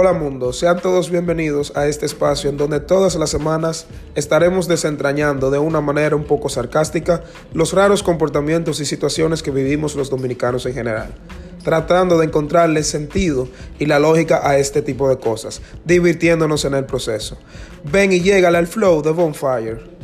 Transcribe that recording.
Hola mundo, sean todos bienvenidos a este espacio en donde todas las semanas estaremos desentrañando de una manera un poco sarcástica los raros comportamientos y situaciones que vivimos los dominicanos en general, tratando de encontrarle sentido y la lógica a este tipo de cosas, divirtiéndonos en el proceso. Ven y llégale al flow de Bonfire.